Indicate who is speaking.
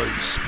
Speaker 1: Ice.